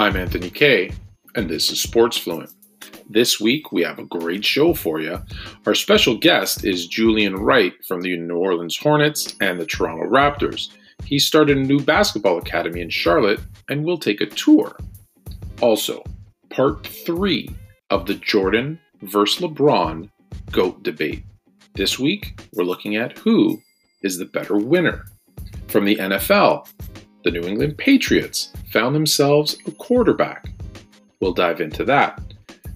I'm Anthony Kay, and this is Sports Fluent. This week, we have a great show for you. Our special guest is Julian Wright from the New Orleans Hornets and the Toronto Raptors. He started a new basketball academy in Charlotte, and we'll take a tour. Also, part three of the Jordan versus LeBron GOAT debate. This week, we're looking at who is the better winner. From the NFL, the New England Patriots found themselves a quarterback. We'll dive into that.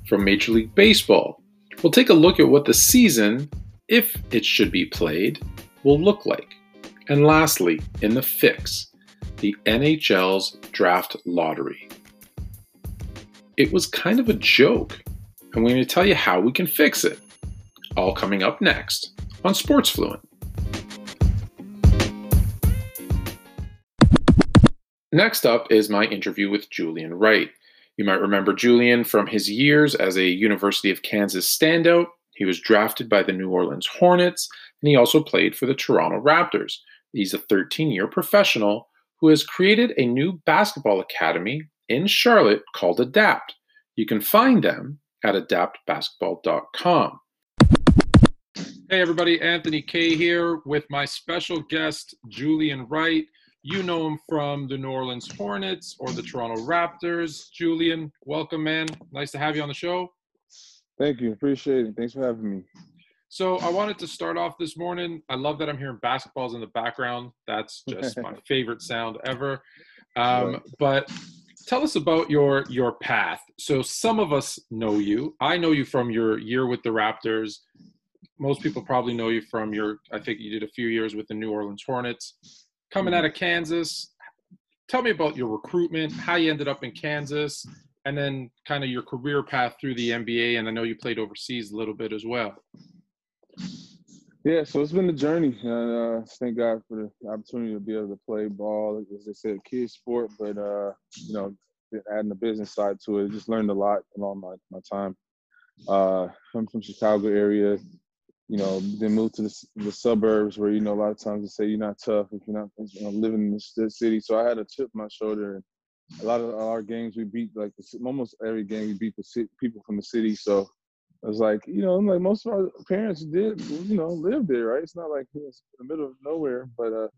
From Major League Baseball, we'll take a look at what the season, if it should be played, will look like. And lastly, in the fix, the NHL's draft lottery. It was kind of a joke, and we're going to tell you how we can fix it. All coming up next on Sports Fluent. Next up is my interview with Julian Wright. You might remember Julian from his years as a University of Kansas standout. He was drafted by the New Orleans Hornets, and he also played for the Toronto Raptors. He's a 13 year professional who has created a new basketball academy in Charlotte called Adapt. You can find them at adaptbasketball.com. Hey, everybody, Anthony Kay here with my special guest, Julian Wright. You know him from the New Orleans Hornets or the Toronto Raptors. Julian, welcome, man. Nice to have you on the show. Thank you. Appreciate it. Thanks for having me. So I wanted to start off this morning. I love that I'm hearing basketballs in the background. That's just my favorite sound ever. Um, but tell us about your your path. So some of us know you. I know you from your year with the Raptors. Most people probably know you from your. I think you did a few years with the New Orleans Hornets coming out of Kansas. Tell me about your recruitment, how you ended up in Kansas, and then kind of your career path through the NBA. And I know you played overseas a little bit as well. Yeah, so it's been a journey. And uh, thank God for the opportunity to be able to play ball. As I said, a kid sport, but uh, you know, adding the business side to it, just learned a lot along my, my time. Uh, I'm from Chicago area you know, then move to the, the, suburbs where, you know, a lot of times they say you're not tough if you're not you know, living in the city. So I had a chip on my shoulder. And a lot of our games we beat, like almost every game we beat the city, people from the city. So I was like, you know, like most of our parents did, you know, live there, right? It's not like it's in the middle of nowhere. But uh,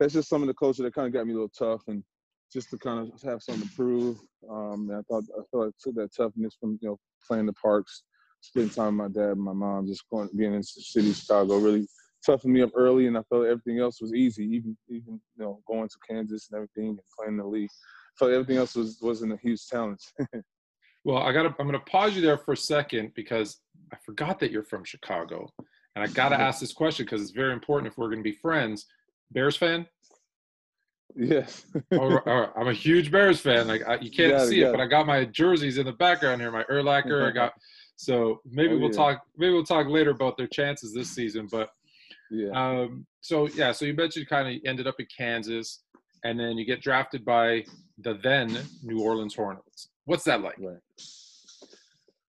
that's just some of the culture that kind of got me a little tough and just to kind of have something to prove. Um, I thought, I felt like I took that toughness from, you know, playing the parks spending time with my dad and my mom, just going being in the city of Chicago really toughened me up early, and I felt everything else was easy. Even even you know going to Kansas and everything and playing the league, I felt everything else was wasn't a huge challenge. well, I got to I'm going to pause you there for a second because I forgot that you're from Chicago, and I got to ask this question because it's very important if we're going to be friends. Bears fan? Yes. oh, oh, I'm a huge Bears fan. Like I, you can't you see it, it, but I got my jerseys in the background here. My Urlacher. I got so maybe oh, we'll yeah. talk. Maybe we'll talk later about their chances this season. But yeah. Um, so yeah. So you mentioned kind of ended up in Kansas, and then you get drafted by the then New Orleans Hornets. What's that like? Right.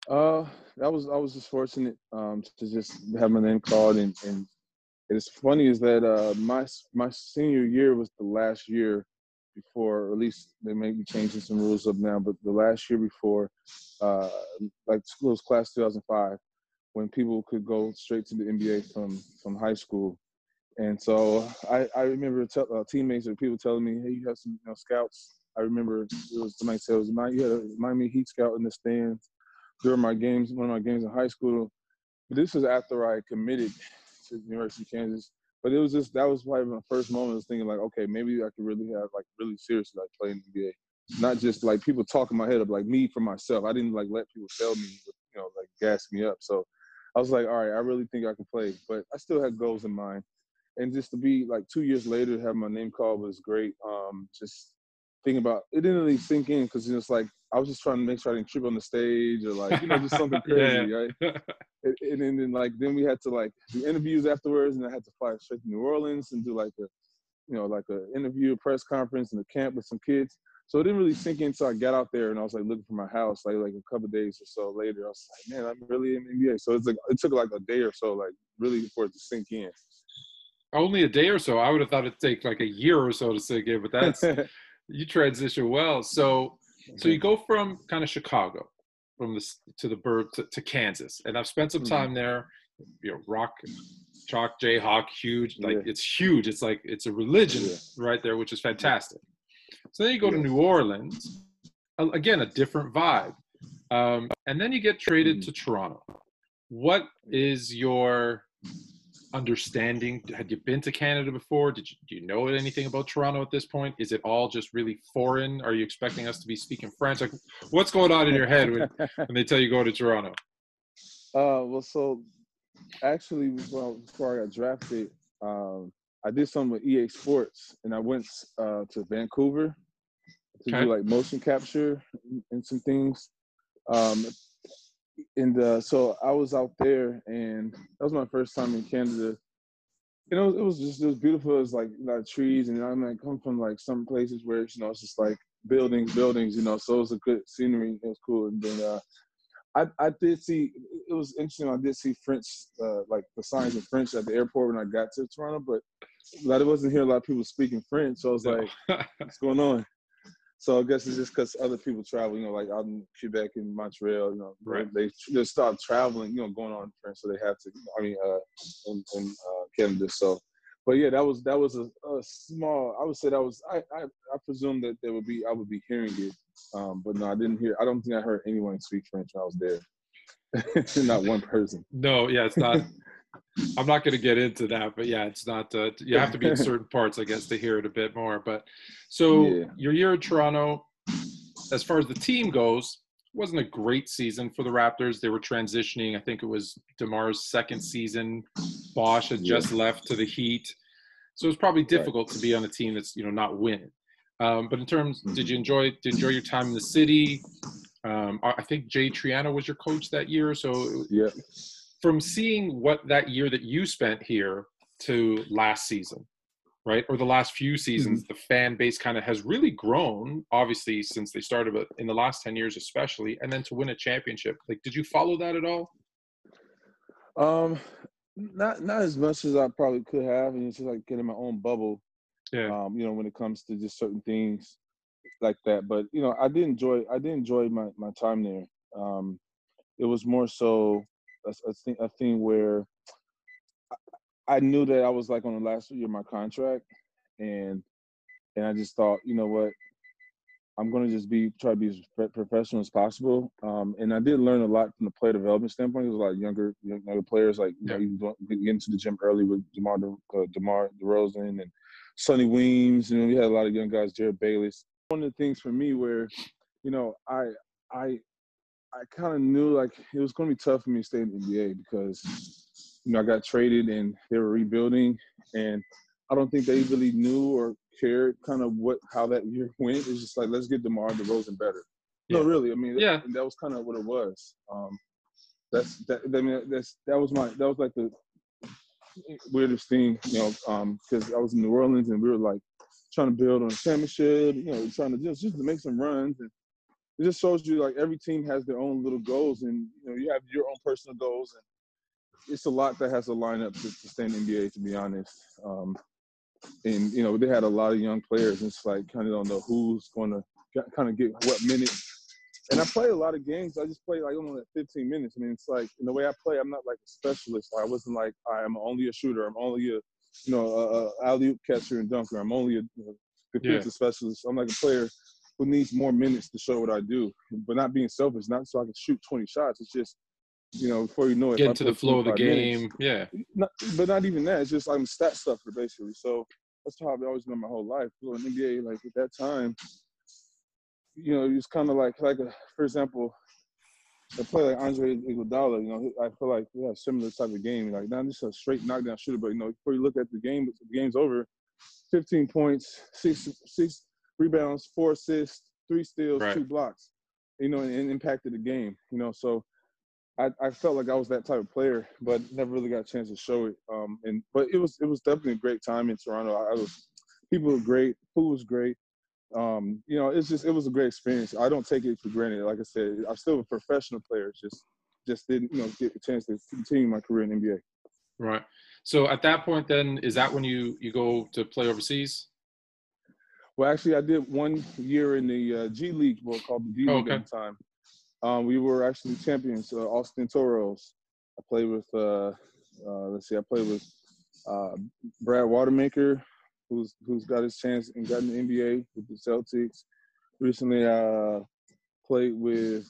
Uh, that was I was just fortunate um, to just have my name called, and, and it's funny is that uh, my my senior year was the last year before, or at least they may be changing some rules up now, but the last year before, uh, like school was class 2005, when people could go straight to the NBA from from high school. And so I, I remember t- uh, teammates or people telling me, hey, you have some you know, scouts. I remember it was somebody said it was my, you had a Miami Heat scout in the stands during my games, one of my games in high school. But this was after I committed to University of Kansas but it was just that was probably my first moment. Was thinking like, okay, maybe I could really have like really seriously like play in the NBA, not just like people talking my head up, like me for myself. I didn't like let people tell me, you know, like gas me up. So I was like, all right, I really think I can play, but I still had goals in mind. And just to be like two years later, to have my name called was great. Um, just thinking about it didn't really sink in because it's like I was just trying to make sure I didn't trip on the stage or like you know just something crazy, right? And, and, then like then we had to like do interviews afterwards, and I had to fly straight to New Orleans and do like a you know like a interview, a press conference, and a camp with some kids. So it didn't really sink in until I got out there and I was like looking for my house. Like like a couple days or so later, I was like, man, I'm really in the NBA. So it's like it took like a day or so, like really for it to sink in. Only a day or so. I would have thought it'd take like a year or so to sink in, but that's you transition well. So So you go from kind of Chicago, from the to the bird to, to Kansas, and I've spent some Mhm. time there. You know, rock, chalk, Jayhawk, huge. Like Yeah. it's huge. It's like it's a religion Yeah. right there, which is fantastic. So then you go to New Orleans, again a different vibe, um, and then you get traded Mhm. to Toronto. What is your understanding? Had you been to Canada before? Did you do you know anything about Toronto at this point? Is it all just really foreign? Are you expecting us to be speaking French? Like, what's going on in your head when, when they tell you go to Toronto? Uh, well, so actually, well, before I got drafted, um, I did some with EA Sports, and I went uh, to Vancouver to Okay. do like motion capture and- and some things. Um, and uh, so I was out there, and that was my first time in Canada. You know, it was just it was beautiful. It was like a lot trees, and I mean, I come from like some places where you know it's just like buildings, buildings. You know, so it was a good scenery. It was cool, and then uh, I I did see it was interesting. I did see French, uh, like the signs in French at the airport when I got to Toronto, but like, I wasn't hearing a lot of people speaking French. So I was like, what's going on? So I guess it's just because other people travel, you know, like out in Quebec and Montreal, you know, Right. they they start traveling, you know, going on French, so they have to. I mean, uh, in, in uh, Canada. So, but yeah, that was that was a, a small. I would say that was. I, I I presume that there would be. I would be hearing it, um, but no, I didn't hear. I don't think I heard anyone speak French when I was there. Not one person. no, yeah, it's not. I'm not going to get into that, but yeah, it's not. Uh, you have to be in certain parts, I guess, to hear it a bit more. But so Yeah. your year in Toronto, as far as the team goes, wasn't a great season for the Raptors. They were transitioning. I think it was DeMar's second season. Bosh had Yeah. just left to the Heat, so it's probably difficult to be on a team that's you know not winning. Um, but in terms, did you enjoy did you enjoy your time in the city? Um, I I think Jay Triano was your coach that year, so Yeah. From seeing what that year that you spent here to last season, right, or the last few seasons, the fan base kind of has really grown, obviously since they started, but in the last ten years especially, and then to win a championship. Like, did you follow that at all? Um, not not as much as I probably could have, and it's just like getting my own bubble. Yeah. Um, you know, when it comes to just certain things like that. But you know, I did enjoy I did enjoy my my time there. Um, it was more so a, a thing a thing where I, I knew that I was like on the last year of my contract, and and I just thought, you know what, I'm gonna just be try to be as professional as possible. Um, and I did learn a lot from the player development standpoint. There was a lot of younger younger players, like you know, even doing- getting into the gym early with Demar De, uh, DeMar DeRozan and Sonny Weems. You know, we had a lot of young guys, Jerryd Bayless. One of the things for me where, you know, I I I kind of knew like it was going to be tough for me to stay in the NBA because you know I got traded and they were rebuilding, and I don't think they really knew or cared kind of what how that year went. It's just like let's get DeMar DeRozan better. No, really. I mean, Yeah. that, that was kind of what it was. Um, that's that. I mean, that's that was my that was like the weirdest thing, you know, because I was in New Orleans and we were like trying to build on a championship, you know, trying to just just to make some runs and it just shows you like every team has their own little goals and you know you have your own personal goals and it's a lot that has to line up to, to stay in the NBA to be honest. Um, and you know they had a lot of young players. And it's like kind of don't know who's going to kind of get what minutes. And I play a lot of games. I just play like only like 15 minutes. I mean, it's like in the way I play, I'm not like a specialist. I wasn't like I'm only a shooter. I'm only a you know a, a alley oop catcher and dunker. I'm only a know, defensive specialist. I'm like a player who needs more minutes to show what I do, but not being selfish. Not so I can shoot 20 shots. It's just you know before you know it, Get into the flow of the 25 minutes, game. Yeah. not, but not even that. It's just I'm a stat stuffer basically. So that's how I've always been my whole life. So in NBA, like at that time, you know, it's kind of like like a, for example, a player like Andre Iguodala. You know, I feel like we have similar type of game. Like not just a straight knockdown shooter, but you know, before you look at the game, the game's over. 15 points, six six rebounds, four assists, three steals, Right. two blocks. You know, and, and impacted the game. You know, so I, I felt like I was that type of player, but never really got a chance to show it. Um, and but it was it was definitely a great time in Toronto. I, I was people were great, food was great. Um, you know, it's just it was a great experience. I don't take it for granted. Like I said, I'm still a professional player. It's Just just didn't you know get a chance to continue my career in NBA. Right. So at that point, then is that when you you go to play overseas? Well, actually, I did one year in the uh, G League, well, called the D League okay. at the time. Um, we were actually champions, uh, Austin Toros. I played with, uh, uh, let's see, I played with uh, Brad Wanamaker, who's who's got his chance and got an NBA with the Celtics. Recently, I uh, played with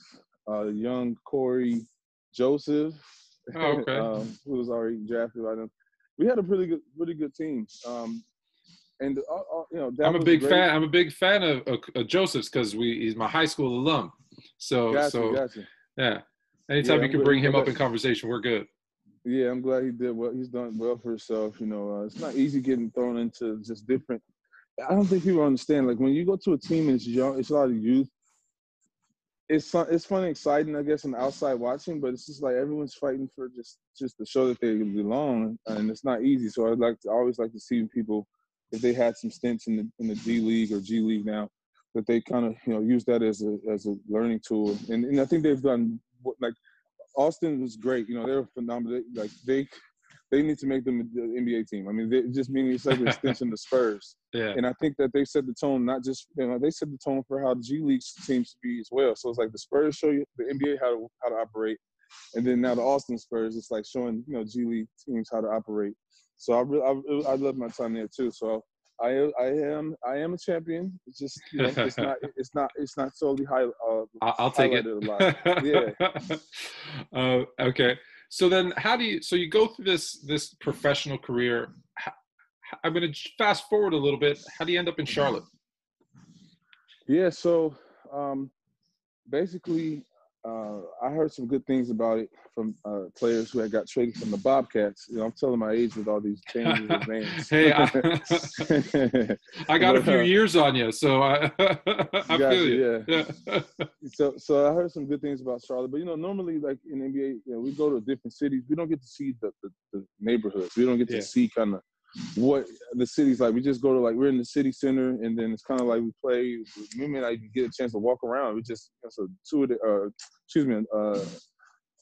uh, young Cory Joseph, oh, okay. um, who was already drafted by them. We had a really good, really good team. Um, and uh, uh, you know, I'm a big great... fan. I'm a big fan of, of, of Joseph's because we he's my high school alum. So gotcha, so gotcha. yeah. Anytime yeah, you can bring him up in conversation, we're good. Yeah, I'm glad he did well. He's done well for himself. You know, uh, it's not easy getting thrown into just different. I don't think people understand. Like when you go to a team and it's young, it's a lot of youth. It's fun. It's fun and exciting, I guess, on the outside watching. But it's just like everyone's fighting for just just to show that they belong, and it's not easy. So I'd like to I always like to see people if they had some stints in the in the D League or G League now, that they kind of you know use that as a as a learning tool. And and I think they've done like Austin was great. You know, they're phenomenal. Like they, they need to make them the NBA team. I mean, they, just meaning it's like an extension to Spurs. Yeah. And I think that they set the tone, not just you know, they set the tone for how the G League seems to be as well. So it's like the Spurs show you the NBA how to how to operate, and then now the Austin Spurs, it's like showing you know G League teams how to operate. So I really I, I love my time there too. So I I am I am a champion. It's just you know, it's not it's not it's not solely high. Uh, I'll take it. yeah. uh, okay. So then, how do you? So you go through this this professional career. How, I'm going to fast forward a little bit. How do you end up in Charlotte? Yeah. So um, basically, uh, I heard some good things about it from uh, players who had got traded from the Bobcats. You know, I'm telling my age with all these changes of names. hey, I, I got but, a few uh, years on you, so I, I feel you. Yeah. yeah. so, so I heard some good things about Charlotte, but you know, normally like in NBA, you know, we go to different cities. We don't get to see the, the, the neighborhoods. We don't get to yeah. see kind of what the city's like. We just go to like we're in the city center, and then it's kind of like we play. We may not even get a chance to walk around. We just it's a two of the, uh, excuse me, uh,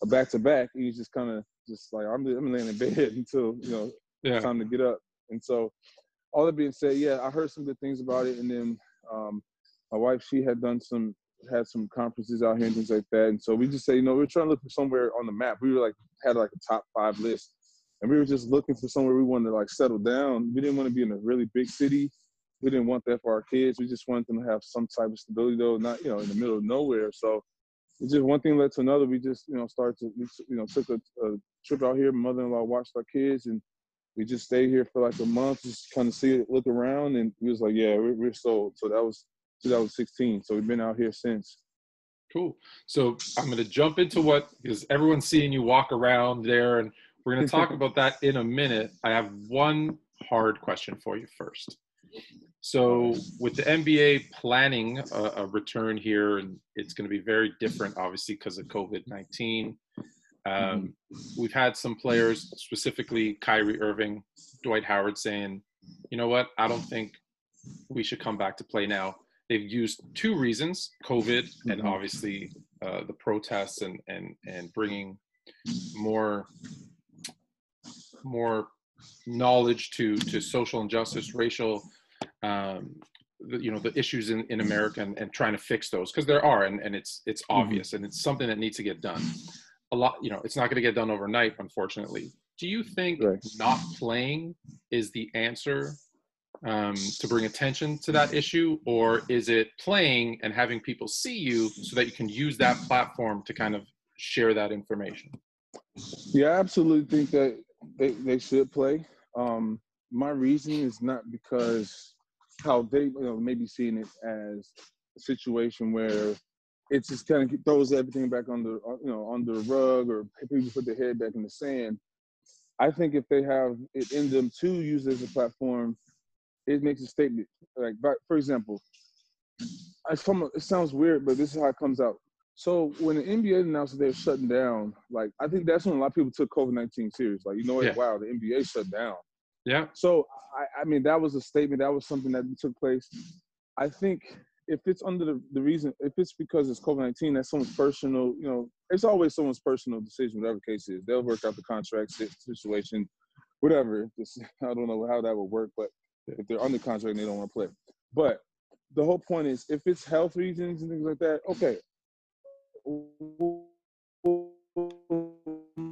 a back to back. You just kind of just like I'm I'm laying in bed until you know yeah. time to get up. And so, all that being said, yeah, I heard some good things about it, and then um, my wife she had done some had some conferences out here and things like that. And so we just say, you know, we're trying to look for somewhere on the map. We were like had like a top five list and we were just looking for somewhere we wanted to like settle down. We didn't want to be in a really big city. We didn't want that for our kids. We just wanted them to have some type of stability, though, not you know in the middle of nowhere. So it's just one thing led to another. We just you know started to you know took a, a trip out here. Mother-in-law watched our kids, and we just stayed here for like a month, just kind of see it, look around, and we was like, yeah, we're, we're sold. So that was 2016. So we've been out here since. Cool. So I'm going to jump into what because everyone's seeing you walk around there and we're going to talk about that in a minute. I have one hard question for you first. So, with the NBA planning a, a return here, and it's going to be very different, obviously, because of COVID 19. Um, we've had some players, specifically Kyrie Irving, Dwight Howard, saying, you know what, I don't think we should come back to play now. They've used two reasons COVID and mm-hmm. obviously uh, the protests and, and, and bringing more more knowledge to to social injustice, racial, um, the, you know, the issues in, in America and, and trying to fix those because there are, and, and it's it's mm-hmm. obvious mm-hmm. and it's something that needs to get done. A lot, you know, it's not going to get done overnight, unfortunately. Do you think right. not playing is the answer um, to bring attention to that issue, or is it playing and having people see you so that you can use that platform to kind of share that information? Yeah, I absolutely think that they, they should play. Um, my reasoning is not because how they you know maybe seeing it as a situation where it just kind of throws everything back under uh, you know under the rug or people put their head back in the sand. I think if they have it in them to use it as a platform, it makes a statement. Like, for example, it sounds weird, but this is how it comes out. So when the NBA announced that they're shutting down, like I think that's when a lot of people took COVID nineteen serious. Like, you know what? Yeah. Wow, the NBA shut down. Yeah. So I, I mean, that was a statement. That was something that took place. I think if it's under the, the reason, if it's because it's COVID nineteen, that's someone's personal. You know, it's always someone's personal decision, whatever case is. They'll work out the contract situation, whatever. Just, I don't know how that would work, but if they're under contract and they don't want to play, but the whole point is if it's health reasons and things like that, okay.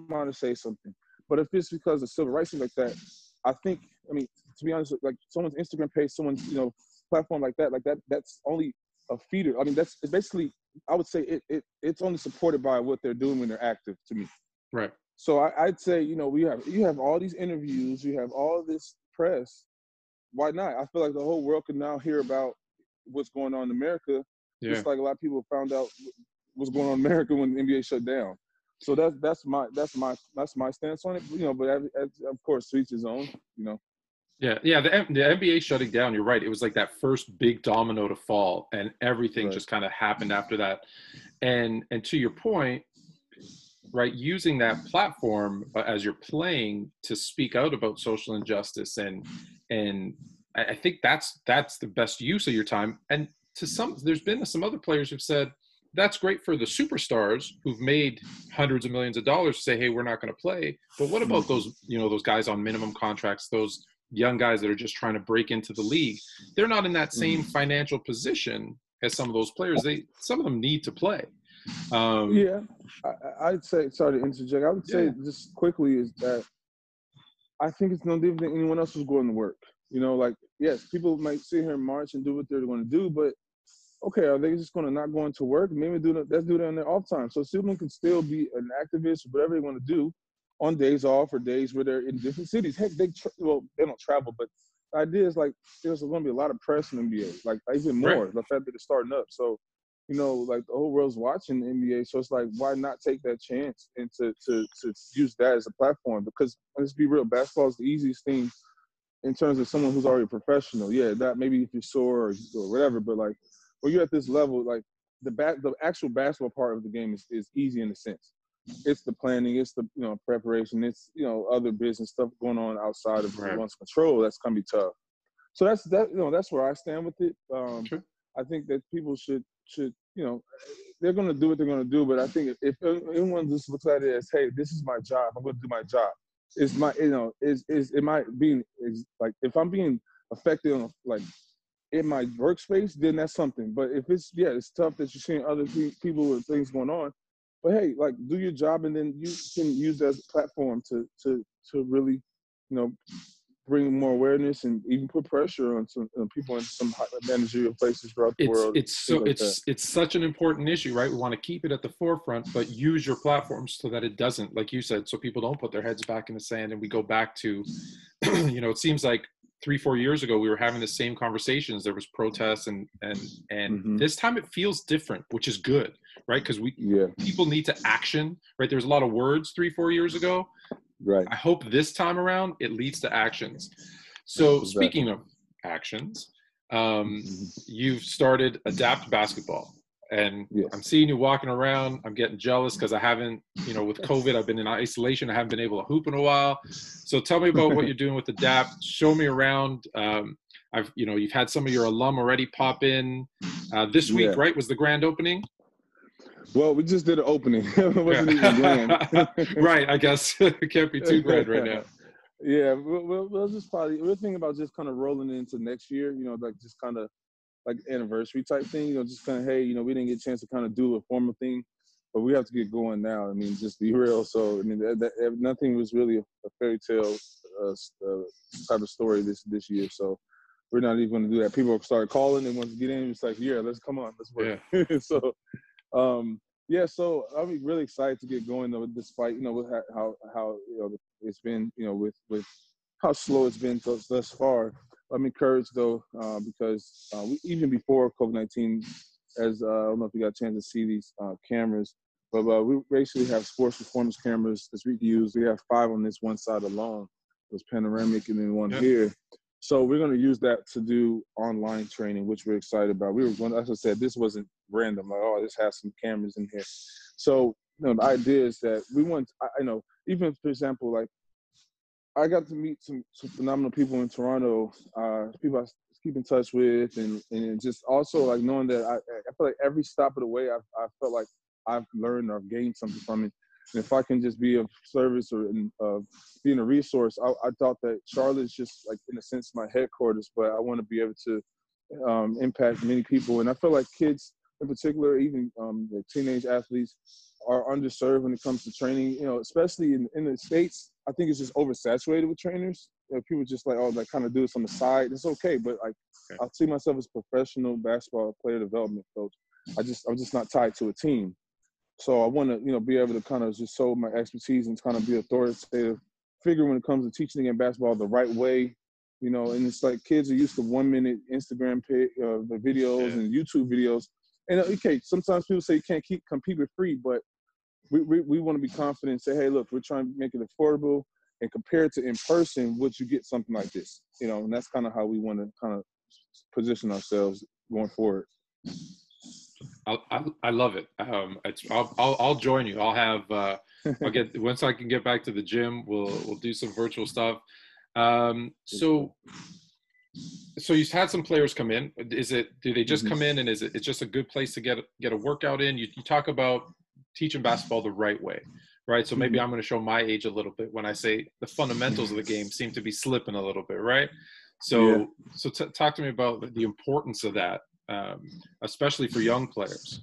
Want to say something, but if it's because of civil rights like that, I think. I mean, to be honest, like someone's Instagram page, someone's you know platform like that, like that, that's only a feeder. I mean, that's it's basically. I would say it, it it's only supported by what they're doing when they're active. To me, right. So I, would say you know we have you have all these interviews, you have all this press. Why not? I feel like the whole world can now hear about what's going on in America. Yeah. Just like a lot of people found out what's going on in America when the NBA shut down. So that's that's my that's my that's my stance on it. You know, but of course, each his own. You know. Yeah, yeah. The, the NBA shutting down. You're right. It was like that first big domino to fall, and everything right. just kind of happened after that. And and to your point, right, using that platform uh, as you're playing to speak out about social injustice and and I think that's that's the best use of your time. And to some, there's been some other players who've said that's great for the superstars who've made hundreds of millions of dollars to say, hey, we're not going to play. But what about those, you know, those guys on minimum contracts, those young guys that are just trying to break into the league? They're not in that same mm. financial position as some of those players. They some of them need to play. Um, yeah, I, would say. Sorry to interject. I would say yeah. just quickly is that I think it's no different than anyone else who's going to work. You know, like yes, people might sit here and march and do what they're going to do, but okay, are they just going to not go into work? Maybe do that. Let's do that on their off time. So someone can still be an activist or whatever they want to do on days off or days where they're in different cities. Heck, they tra- well, they don't travel, but the idea is like there's going to be a lot of press in NBA, like even more. Right. The fact that it's starting up, so you know, like the whole world's watching the NBA. So it's like, why not take that chance and to to to use that as a platform? Because let's be real, basketball is the easiest thing in terms of someone who's already professional. Yeah, that maybe if you're sore or, or whatever, but like when you're at this level, like the back the actual basketball part of the game is, is easy in a sense. It's the planning, it's the you know preparation, it's you know other business stuff going on outside of right. one's control. That's gonna be tough. So that's that you know that's where I stand with it. Um, sure. I think that people should should you know they're gonna do what they're gonna do, but I think if, if anyone just looks at it as hey, this is my job, I'm gonna do my job is my you know is is it might being is like if I'm being affected on like in my workspace, then that's something. But if it's yeah, it's tough that you're seeing other people with things going on. But hey, like do your job, and then you can use that as a platform to to to really, you know, bring more awareness and even put pressure on some on people in some managerial places throughout the it's, world. It's so like it's that. it's such an important issue, right? We want to keep it at the forefront, but use your platforms so that it doesn't, like you said, so people don't put their heads back in the sand and we go back to, you know, it seems like three four years ago we were having the same conversations there was protests and and and mm-hmm. this time it feels different which is good right because we yeah. people need to action right there's a lot of words three four years ago Right. I hope this time around it leads to actions. So exactly. speaking of actions, um, mm-hmm. you've started Adapt Basketball, and yes. I'm seeing you walking around. I'm getting jealous because I haven't, you know, with COVID, I've been in isolation. I haven't been able to hoop in a while. So tell me about what you're doing with Adapt. Show me around. Um, I've, you know, you've had some of your alum already pop in. Uh, this week, yeah. right, was the grand opening. Well, we just did an opening. it wasn't even grand. right, I guess it can't be too grand right now. Yeah, we'll, we'll just probably we're thinking about just kind of rolling into next year. You know, like just kind of like anniversary type thing. You know, just kind of hey, you know, we didn't get a chance to kind of do a formal thing, but we have to get going now. I mean, just be real. So I mean, that, that, nothing was really a, fairy tale uh, uh, type of story this this year. So we're not even going to do that. People start calling. They want to get in. It's like, yeah, let's come on, let's work. Yeah. so um, yeah, so I'm really excited to get going though, despite you know with how how you know it's been you know with with how slow it's been thus, thus far. I'm encouraged though uh, because uh, we, even before COVID-19, as uh, I don't know if you got a chance to see these uh, cameras, but uh, we basically have sports performance cameras that we use. We have five on this one side alone. There's panoramic and then one yep. here. So we're going to use that to do online training, which we're excited about. We were going, as I said, this wasn't random. Like, oh, this has some cameras in here. So you know, the idea is that we want, I, I know, even for example, like I got to meet some, some phenomenal people in Toronto, uh, people I keep in touch with, and and just also like knowing that I, I feel like every stop of the way, I, I felt like I've learned or gained something from it. And if I can just be of service or uh, being a resource, I, I thought that Charlotte's just like in a sense my headquarters, but I want to be able to um, impact many people. And I feel like kids in particular, even um, the teenage athletes, are underserved when it comes to training. You know, especially in, in the states, I think it's just oversaturated with trainers. You know, people just like, oh, like kind of do this on the side. It's okay, but like, okay. I see myself as professional basketball player development coach. I just, I'm just not tied to a team. So I want to, you know, be able to kind of just show my expertise and kind of be authoritative figure when it comes to teaching again basketball the right way. You know, and it's like kids are used to one minute Instagram pic, uh, the videos yeah. and YouTube videos. And uh, okay, sometimes people say you can't keep compete with free, but we, we, we want to be confident and say, hey, look, we're trying to make it affordable and compared to in person, would you get something like this? You know, and that's kind of how we want to kind of position ourselves going forward. I, I, I love it. Um, I'll, I'll, I'll join you. I'll have uh, I'll get once I can get back to the gym. We'll we'll do some virtual stuff. Um, so so you've had some players come in. Is it do they just mm-hmm. come in and is it it's just a good place to get get a workout in? You, you talk about teaching basketball the right way, right? So maybe mm-hmm. I'm going to show my age a little bit when I say the fundamentals of the game seem to be slipping a little bit, right? So yeah. so t- talk to me about the importance of that um, especially for young players.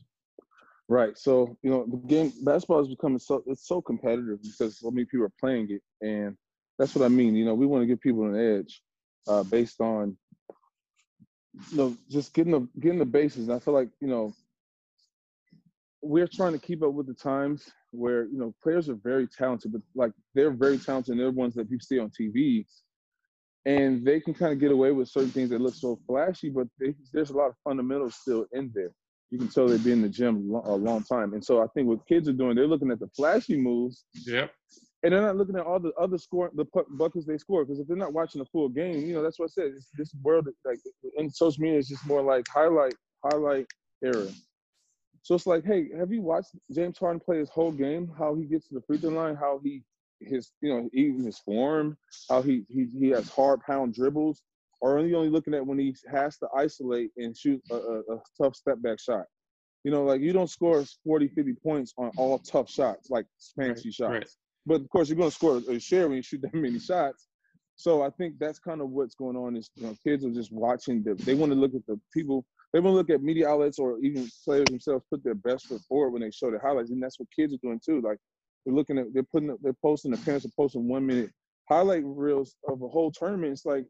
Right. So you know, the game basketball is becoming so it's so competitive because so many people are playing it, and that's what I mean. You know, we want to give people an edge uh, based on you know just getting the getting the bases. And I feel like you know we're trying to keep up with the times where you know players are very talented, but like they're very talented. They're ones that people see on TV, and they can kind of get away with certain things that look so flashy, but they, there's a lot of fundamentals still in there. You can tell they've been in the gym a long time, and so I think what kids are doing, they're looking at the flashy moves. Yep. And they're not looking at all the other score, the buckets they score, because if they're not watching the full game, you know that's what I said. It's, this world, like in social media, is just more like highlight, highlight era. So it's like, hey, have you watched James Harden play his whole game? How he gets to the free throw line, how he his you know even his form, how he he he has hard pound dribbles, or are you only looking at when he has to isolate and shoot a, a, a tough step back shot? You know, like you don't score 40, 50 points on all tough shots, like fancy right, shots. Right. But of course, you're going to score a share when you shoot that many shots. So I think that's kind of what's going on. Is you know, kids are just watching. The, they want to look at the people. They want to look at media outlets or even players themselves put their best foot forward when they show their highlights, and that's what kids are doing too. Like they're looking at they're putting they're posting the parents are posting one minute highlight reels of a whole tournament. It's like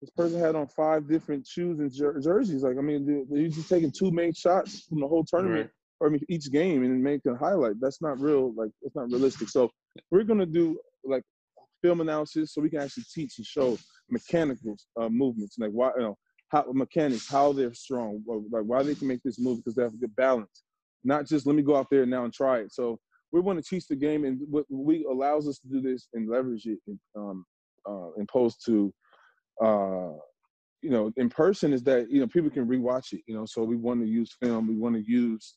this person had on five different shoes and jer- jerseys. Like I mean, they're, just taking two main shots from the whole tournament. Right. Or I mean, each game and make a highlight. That's not real. Like it's not realistic. So we're gonna do like film analysis so we can actually teach and show mechanical uh, movements, like why you know how mechanics, how they're strong, like why they can make this move because they have a good balance. Not just let me go out there now and try it. So we want to teach the game, and what we allows us to do this and leverage it, in um, uh, to, uh, you know, in person is that you know people can rewatch it. You know, so we want to use film. We want to use,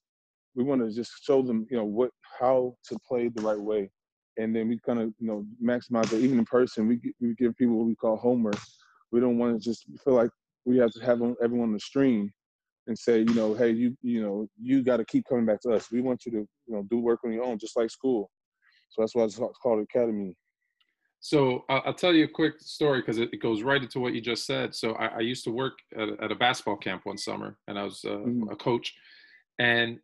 we want to just show them, you know, what how to play the right way, and then we kind of you know maximize it. Even in person, we we give people what we call homework. We don't want to just feel like we have to have everyone on the stream and say, you know, hey, you you know, you got to keep coming back to us. We want you to, you know, do work on your own, just like school. So that's why it's called academy. So I'll tell you a quick story because it goes right into what you just said. So I, I used to work at, at, a basketball camp one summer, and I was uh, mm-hmm. a coach. And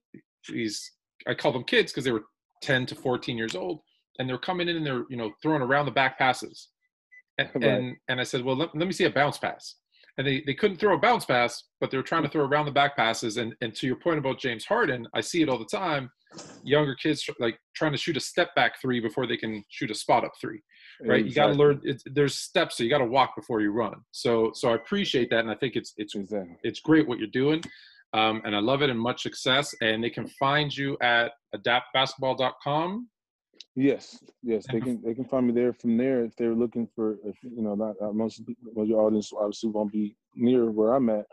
these, I call them kids because they were 10 to 14 years old, and they're coming in and they're you know throwing around the back passes. And right. and, and I said, well, let, let me see a bounce pass and they, they couldn't throw a bounce pass, but they were trying to throw around the back passes. And, and to your point about James Harden, I see it all the time. Younger kids like trying to shoot a step back three before they can shoot a spot up three, right? Exactly. You got to learn. there's steps, so you got to walk before you run. So so I appreciate that, and I think it's it's exactly. it's great what you're doing, um, and I love it and much success. And they can find you at adaptbasketball.com Yes, yes, they can they can find me there. From there, if they're looking for, if you know, not uh, most of your audience obviously won't be near where I'm at,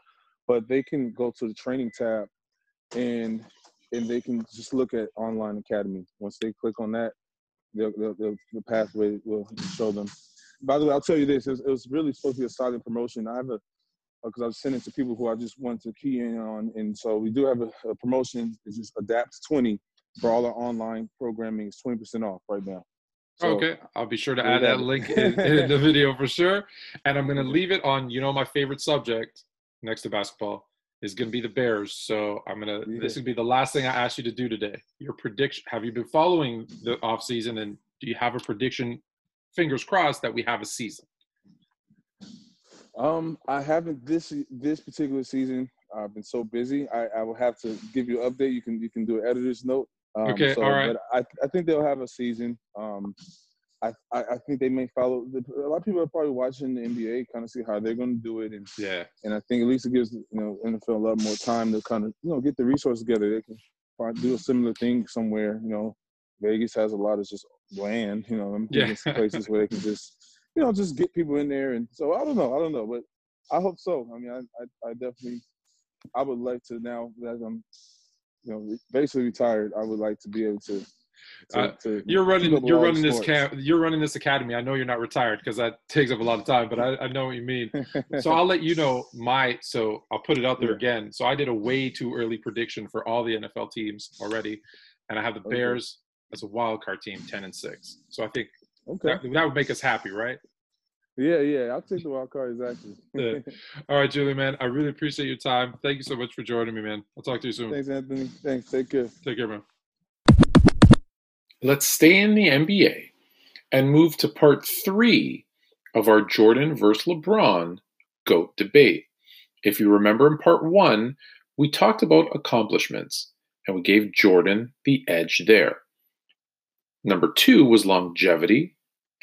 but they can go to the training tab, and and they can just look at online academy. Once they click on that, they'll, they'll, they'll the pathway will show them. By the way, I'll tell you this: it was, it was really supposed to be a silent promotion. I have a Uh, because I was sending to people who I just wanted to key in on, and so we do have a, a promotion. It's just adapt twenty for all our online programming is 20% off right now. So, okay, I'll be sure to add that link in, in, the video for sure. And I'm going to leave it on, you know, my favorite subject, next to basketball is going to be the Bears. So I'm gonna. Yeah. This would be the last thing I asked you to do today. Your prediction. Have you been following the off season, and do you have a prediction? Fingers crossed that we have a season. Um, I haven't this this particular season. I've been so busy. I, I will have to give you an update. You can you can do an editor's note. Um, okay, so, all right. But I, I think they'll have a season. Um, I, I think they may follow. A lot of people are probably watching the NBA, kind of see how they're going to do it, and yeah. And I think at least it gives you know NFL a lot more time to kind of you know get the resources together. They can find, do a similar thing somewhere. You know, Vegas has a lot of just land. You know, I'm yeah. places where they can just you know just get people in there. And so I don't know, I don't know, but I hope so. I mean, I I, I definitely I would like to now that I'm you know basically retired. I would like to be able to to, uh, to you're running you're running this camp you're running this academy i know you're not retired because that takes up a lot of time but I, I know what you mean so i'll let you know my so i'll put it out there yeah. again so i did a way too early prediction for all the nfl teams already and i have the okay. bears as a wild card team 10 and 6 so i think okay. that, that would make us happy right yeah, yeah, I'll take the wild card exactly. yeah. All right, Julie, man. I really appreciate your time. Thank you so much for joining me, man. I'll talk to you soon. Thanks, Anthony. Thanks. Take care. Take care, man. Let's stay in the NBA and move to part three of our Jordan versus LeBron GOAT debate. If you remember in part one, we talked about accomplishments and we gave Jordan the edge there. Number two was longevity,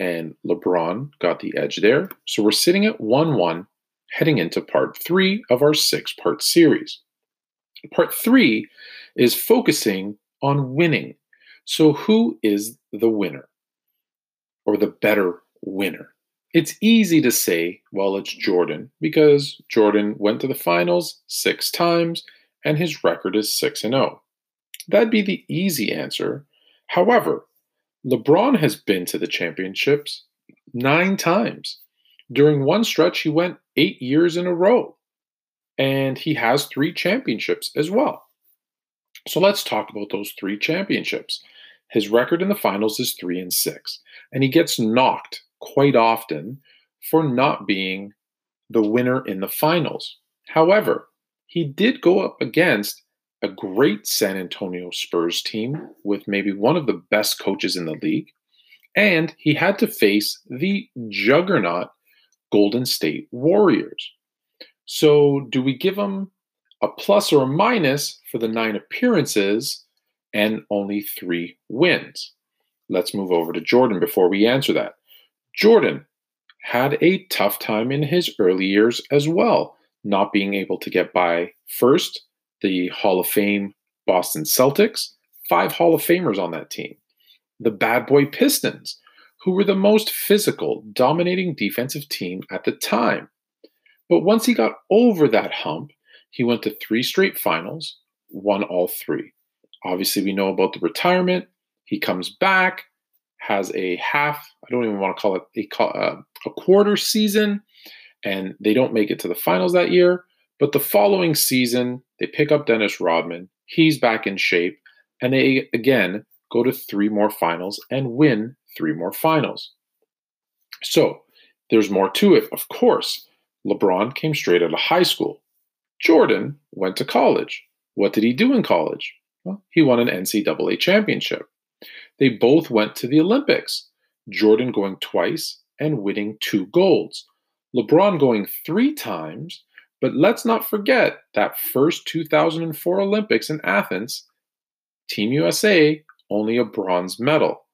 and LeBron got the edge there. So we're sitting at 1 1 heading into part three of our six part series. Part three is focusing on winning so, who is the winner or the better winner? It's easy to say, well, it's Jordan, because Jordan went to the finals six times and his record is 6 and 0. That'd be the easy answer. However, LeBron has been to the championships nine times. During one stretch, he went eight years in a row, and he has three championships as well. So let's talk about those three championships. His record in the finals is 3 and 6, and he gets knocked quite often for not being the winner in the finals. However, he did go up against a great San Antonio Spurs team with maybe one of the best coaches in the league, and he had to face the juggernaut Golden State Warriors. So, do we give him a plus or a minus for the nine appearances and only three wins. Let's move over to Jordan before we answer that. Jordan had a tough time in his early years as well, not being able to get by first the Hall of Fame Boston Celtics, five Hall of Famers on that team, the Bad Boy Pistons, who were the most physical, dominating defensive team at the time. But once he got over that hump, he went to three straight finals, won all three. Obviously, we know about the retirement. He comes back, has a half, I don't even want to call it a, uh, a quarter season, and they don't make it to the finals that year. But the following season, they pick up Dennis Rodman. He's back in shape, and they again go to three more finals and win three more finals. So there's more to it, of course. LeBron came straight out of high school. Jordan went to college. What did he do in college? Well, he won an NCAA championship. They both went to the Olympics, Jordan going twice and winning two golds, LeBron going three times. But let's not forget that first 2004 Olympics in Athens, Team USA only a bronze medal.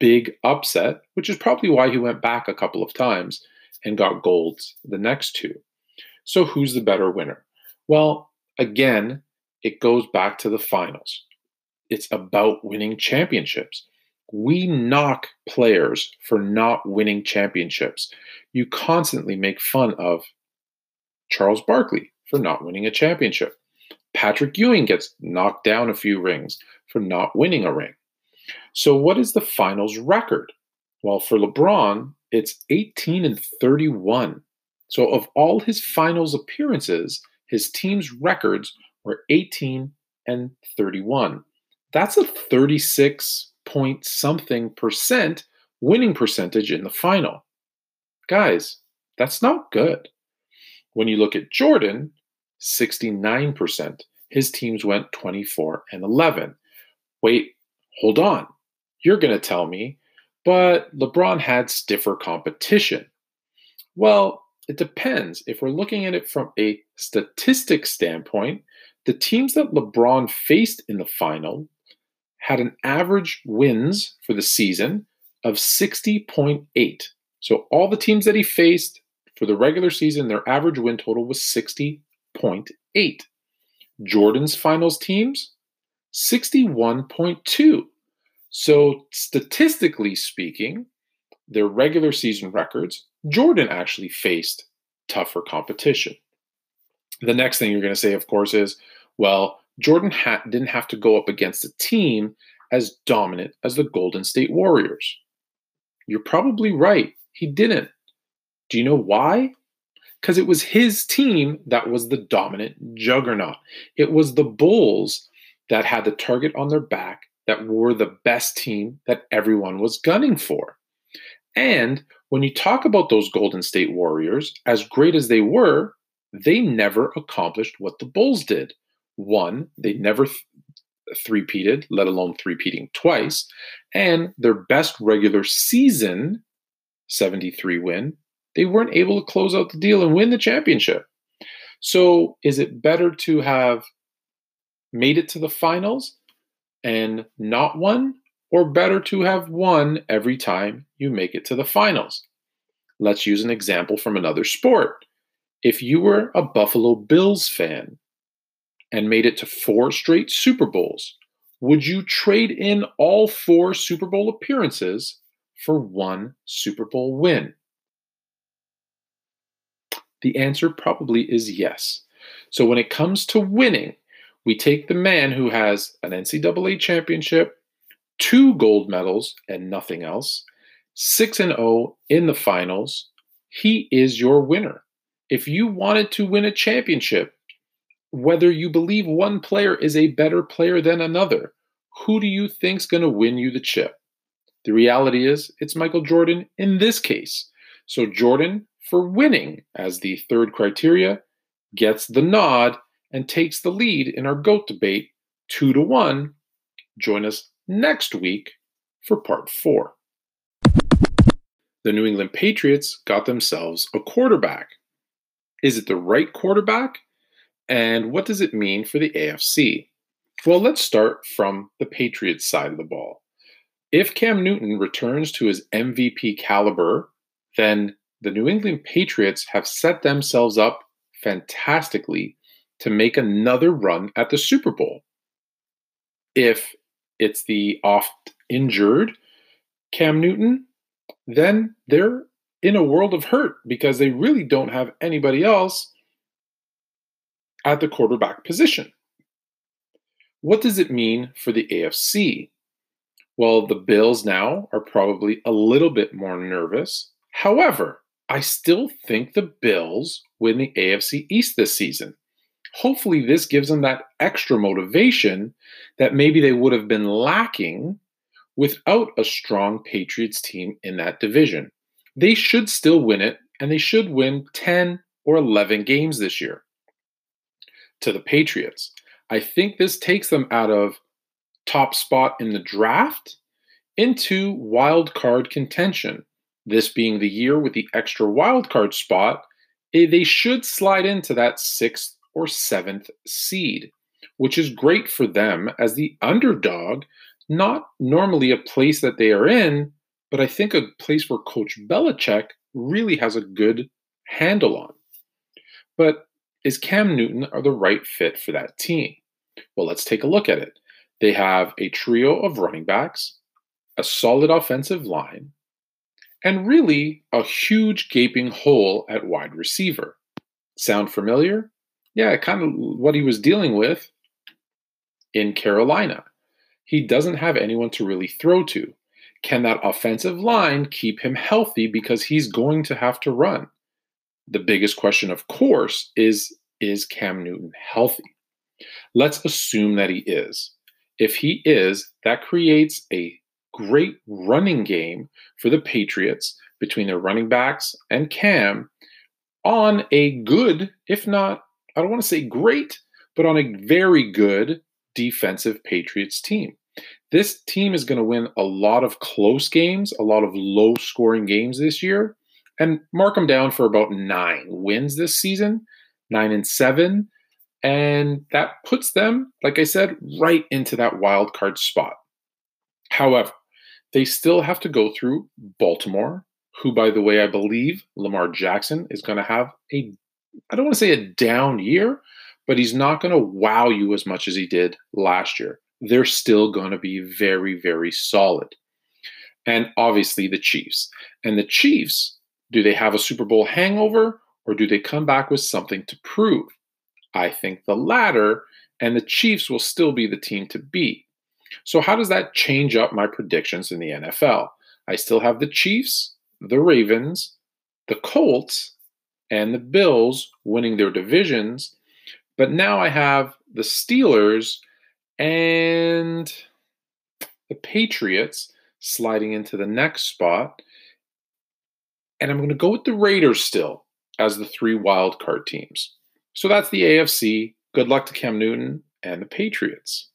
Big upset, which is probably why he went back a couple of times and got golds the next two. So, who's the better winner? Well, again, it goes back to the finals. It's about winning championships. We knock players for not winning championships. You constantly make fun of Charles Barkley for not winning a championship. Patrick Ewing gets knocked down a few rings for not winning a ring. So, what is the finals record? Well, for LeBron, it's 18 and 31. So, of all his finals appearances, his team's records were 18 and 31. That's a 36 point something percent winning percentage in the final. Guys, that's not good. When you look at Jordan, 69%. His teams went 24 and 11. Wait, hold on. You're going to tell me, but LeBron had stiffer competition. Well, it depends. If we're looking at it from a statistic standpoint, the teams that LeBron faced in the final had an average wins for the season of 60.8. So all the teams that he faced for the regular season, their average win total was 60.8. Jordan's finals teams, 61.2. So statistically speaking, their regular season records, Jordan actually faced tougher competition. The next thing you're going to say, of course, is well, Jordan ha- didn't have to go up against a team as dominant as the Golden State Warriors. You're probably right. He didn't. Do you know why? Because it was his team that was the dominant juggernaut. It was the Bulls that had the target on their back, that were the best team that everyone was gunning for. And when you talk about those Golden State Warriors, as great as they were, they never accomplished what the Bulls did. One, they never th- three-peated, let alone three-peating twice. And their best regular season, 73 win, they weren't able to close out the deal and win the championship. So is it better to have made it to the finals and not won, or better to have won every time you make it to the finals? Let's use an example from another sport. If you were a Buffalo Bills fan and made it to four straight Super Bowls, would you trade in all four Super Bowl appearances for one Super Bowl win? The answer probably is yes. So when it comes to winning, we take the man who has an NCAA championship, two gold medals, and nothing else, 6 and 0 in the finals. He is your winner. If you wanted to win a championship, whether you believe one player is a better player than another, who do you think's going to win you the chip? The reality is it's Michael Jordan in this case. So Jordan for winning as the third criteria gets the nod and takes the lead in our GOAT debate 2 to 1. Join us next week for part 4. The New England Patriots got themselves a quarterback. Is it the right quarterback? And what does it mean for the AFC? Well, let's start from the Patriots side of the ball. If Cam Newton returns to his MVP caliber, then the New England Patriots have set themselves up fantastically to make another run at the Super Bowl. If it's the oft injured Cam Newton, then they're in a world of hurt because they really don't have anybody else at the quarterback position. What does it mean for the AFC? Well, the Bills now are probably a little bit more nervous. However, I still think the Bills win the AFC East this season hopefully this gives them that extra motivation that maybe they would have been lacking without a strong Patriots team in that division. They should still win it, and they should win 10 or 11 games this year. To the Patriots, I think this takes them out of top spot in the draft into wild card contention. This being the year with the extra wild card spot, eh, they should slide into that sixth or seventh seed, which is great for them as the underdog, not normally a place that they are in, but I think a place where Coach Belichick really has a good handle on. But is Cam Newton are the right fit for that team? Well, let's take a look at it. They have a trio of running backs, a solid offensive line, and really a huge gaping hole at wide receiver. Sound familiar? yeah, kind of what he was dealing with in Carolina. He doesn't have anyone to really throw to. Can that offensive line keep him healthy because he's going to have to run? The biggest question, of course, is is Cam Newton healthy? Let's assume that he is. If he is, that creates a great running game for the Patriots between their running backs and Cam on a good, if not I don't want to say great, but on a very good defensive Patriots team. This team is going to win a lot of close games, a lot of low scoring games this year, and mark them down for about nine wins this season, nine and seven. And that puts them, like I said, right into that wild card spot. However, they still have to go through Baltimore, who, by the way, I believe Lamar Jackson is going to have a, I don't want to say a down year, but he's not going to wow you as much as he did last year. They're still going to be very, very solid. And obviously the Chiefs. And the Chiefs, do they have a Super Bowl hangover or do they come back with something to prove? I think the latter, and the Chiefs will still be the team to beat. So, how does that change up my predictions in the NFL? I still have the Chiefs, the Ravens, the Colts, and the Bills winning their divisions. But now I have the Steelers and the Patriots sliding into the next spot. And I'm going to go with the Raiders still as the three wildcard teams. So that's the AFC. Good luck to Cam Newton and the Patriots.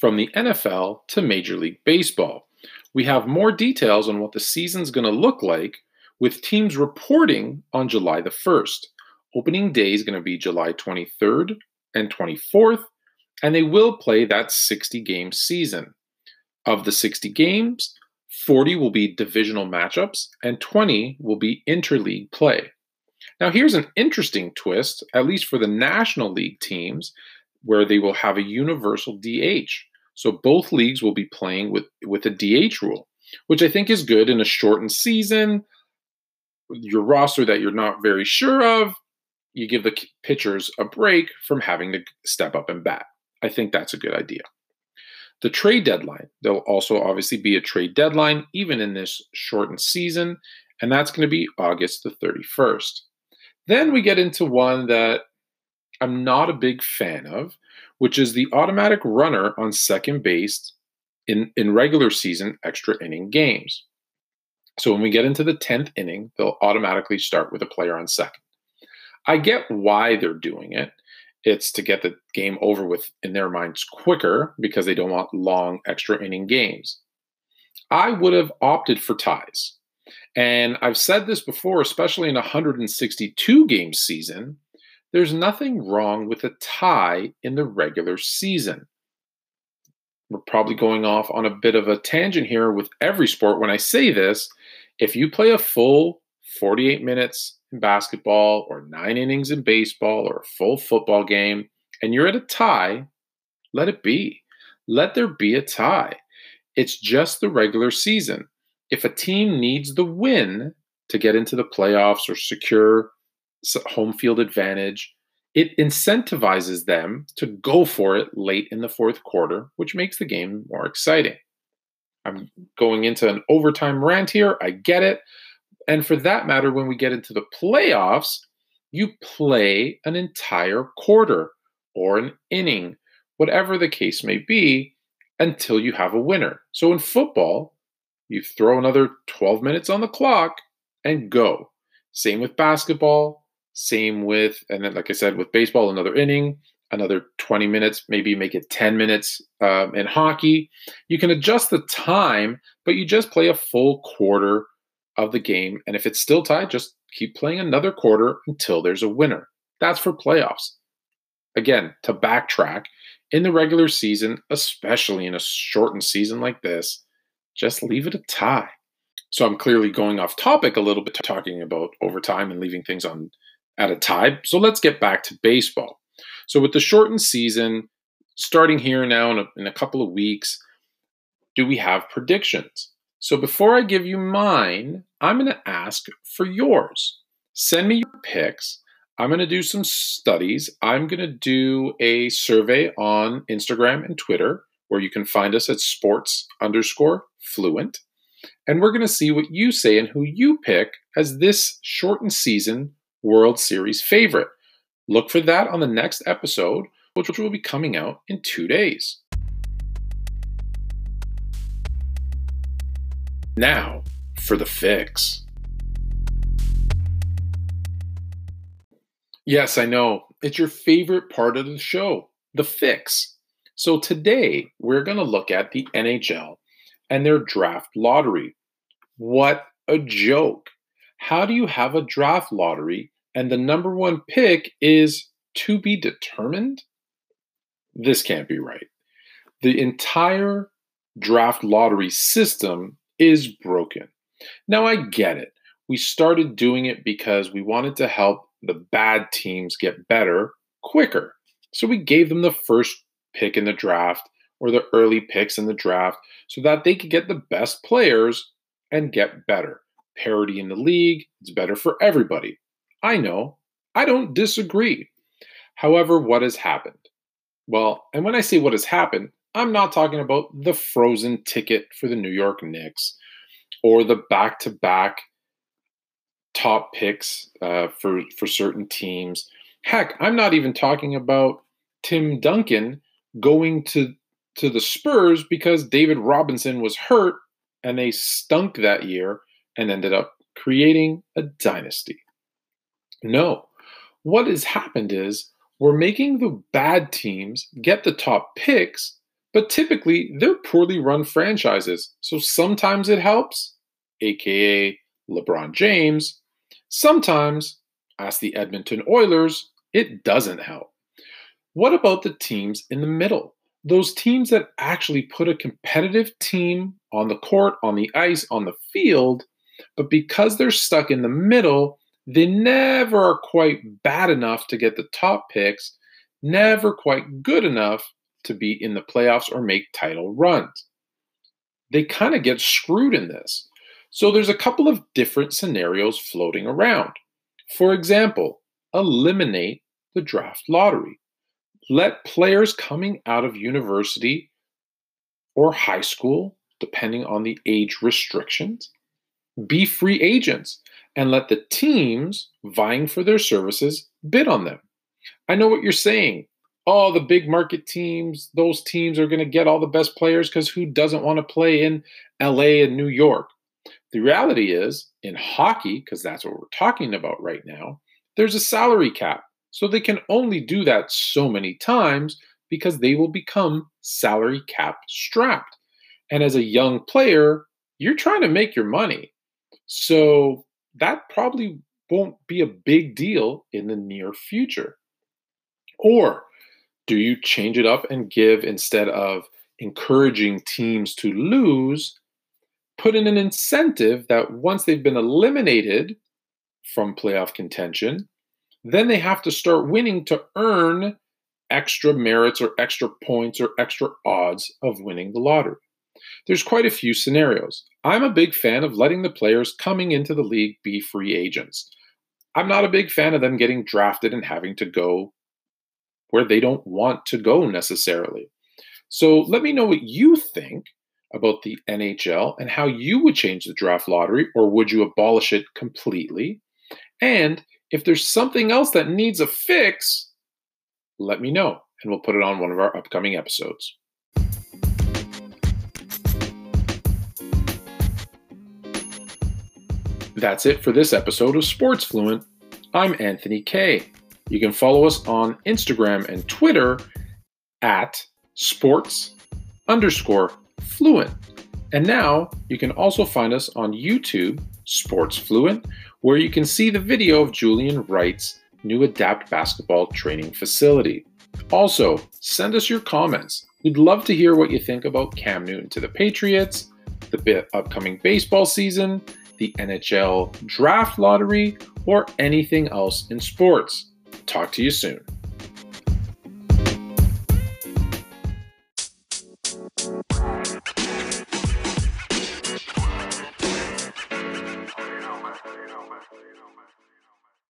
From the NFL to Major League Baseball, we have more details on what the season's going to look like with teams reporting on July the 1st. Opening day is going to be July 23rd and 24th, and they will play that 60 game season. Of the 60 games, 40 will be divisional matchups and 20 will be interleague play. Now, here's an interesting twist, at least for the National League teams, where they will have a universal DH. So both leagues will be playing with, with a DH rule, which I think is good in a shortened season. Your roster that you're not very sure of, you give the pitchers a break from having to step up and bat. I think that's a good idea. The trade deadline, there'll also obviously be a trade deadline, even in this shortened season, and that's going to be August the 31st. Then we get into one that I'm not a big fan of, which is the automatic runner on second base in, in regular season extra inning games. So when we get into the 10th inning, they'll automatically start with a player on second. I get why they're doing it. It's to get the game over with in their minds quicker because they don't want long extra inning games. I would have opted for ties. And I've said this before, especially in a 162 game season, there's nothing wrong with a tie in the regular season. We're probably going off on a bit of a tangent here with every sport when I say this. If you play a full 48 minutes in basketball or nine innings in baseball or a full football game and you're at a tie, let it be. Let there be a tie. It's just the regular season if a team needs the win to get into the playoffs or secure home field advantage, it incentivizes them to go for it late in the fourth quarter, which makes the game more exciting. I'm going into an overtime rant here. I get it. And for that matter, when we get into the playoffs, you play an entire quarter or an inning, whatever the case may be, until you have a winner. So in football, you throw another 12 minutes on the clock and go. Same with basketball, same with, and then, like I said, with baseball, another inning, another 20 minutes, maybe make it 10 minutes um, in hockey. You can adjust the time, but you just play a full quarter of the game. And if it's still tied, just keep playing another quarter until there's a winner. That's for playoffs. Again, to backtrack, in the regular season, especially in a shortened season like this, just leave it a tie. So I'm clearly going off topic a little bit, talking about overtime and leaving things on at a time. So let's get back to baseball. So with the shortened season starting here now in a, in a couple of weeks, do we have predictions? So before I give you mine, I'm going to ask for yours. Send me your picks. I'm going to do some studies. I'm going to do a survey on Instagram and Twitter where you can find us at sports underscore fluent. And we're going to see what you say and who you pick as this shortened season World Series favorite. Look for that on the next episode, which will be coming out in two days. Now for the fix. Yes, I know. It's your favorite part of the show, the fix. So today we're going to look at the NHL and their draft lottery. What a joke. How do you have a draft lottery and the number one pick is to be determined? This can't be right. The entire draft lottery system is broken. Now, I get it. We started doing it because we wanted to help the bad teams get better quicker. So we gave them the first pick in the draft or the early picks in the draft so that they could get the best players and get better. Parity in the league, it's better for everybody. I know, I don't disagree. However, what has happened? Well, and when I say what has happened, I'm not talking about the frozen ticket for the New York Knicks or the back to back top picks uh, for for certain teams. Heck, I'm not even talking about Tim Duncan going to to the Spurs because David Robinson was hurt and they stunk that year and ended up creating a dynasty. No, what has happened is we're making the bad teams get the top picks, but typically they're poorly run franchises. So sometimes it helps, aka LeBron James, Sometimes, ask the Edmonton Oilers, it doesn't help. What about the teams in the middle? Those teams that actually put a competitive team on the court, on the ice, on the field, but because they're stuck in the middle, they never are quite bad enough to get the top picks, never quite good enough to be in the playoffs or make title runs. They kind of get screwed in this. So there's a couple of different scenarios floating around. For example, eliminate the draft lottery. Let players coming out of university or high school, depending on the age restrictions, be free agents and let the teams vying for their services bid on them. I know what you're saying. Oh, the big market teams, those teams are going to get all the best players because who doesn't want to play in LA and New York? The reality is, in hockey, because that's what we're talking about right now, there's a salary cap. So they can only do that so many times because they will become salary cap strapped. And as a young player, you're trying to make your money. So that probably won't be a big deal in the near future. Or do you change it up and give instead of encouraging teams to lose, put in an incentive that once they've been eliminated from playoff contention, then they have to start winning to earn extra merits or extra points or extra odds of winning the lottery. There's quite a few scenarios. I'm a big fan of letting the players coming into the league be free agents. I'm not a big fan of them getting drafted and having to go where they don't want to go necessarily. So let me know what you think about the NHL and how you would change the draft lottery, or would you abolish it completely? And if there's something else that needs a fix, let me know and we'll put it on one of our upcoming episodes. That's it for this episode of Sports Fluent. I'm Anthony Kay. You can follow us on Instagram and Twitter at sports underscore Fluent. And now you can also find us on YouTube, Sports Fluent, where you can see the video of Julian Wright's new Adapt basketball training facility. Also, send us your comments. We'd love to hear what you think about Cam Newton to the Patriots, the upcoming baseball season, the NHL draft lottery, or anything else in sports. Talk to you soon.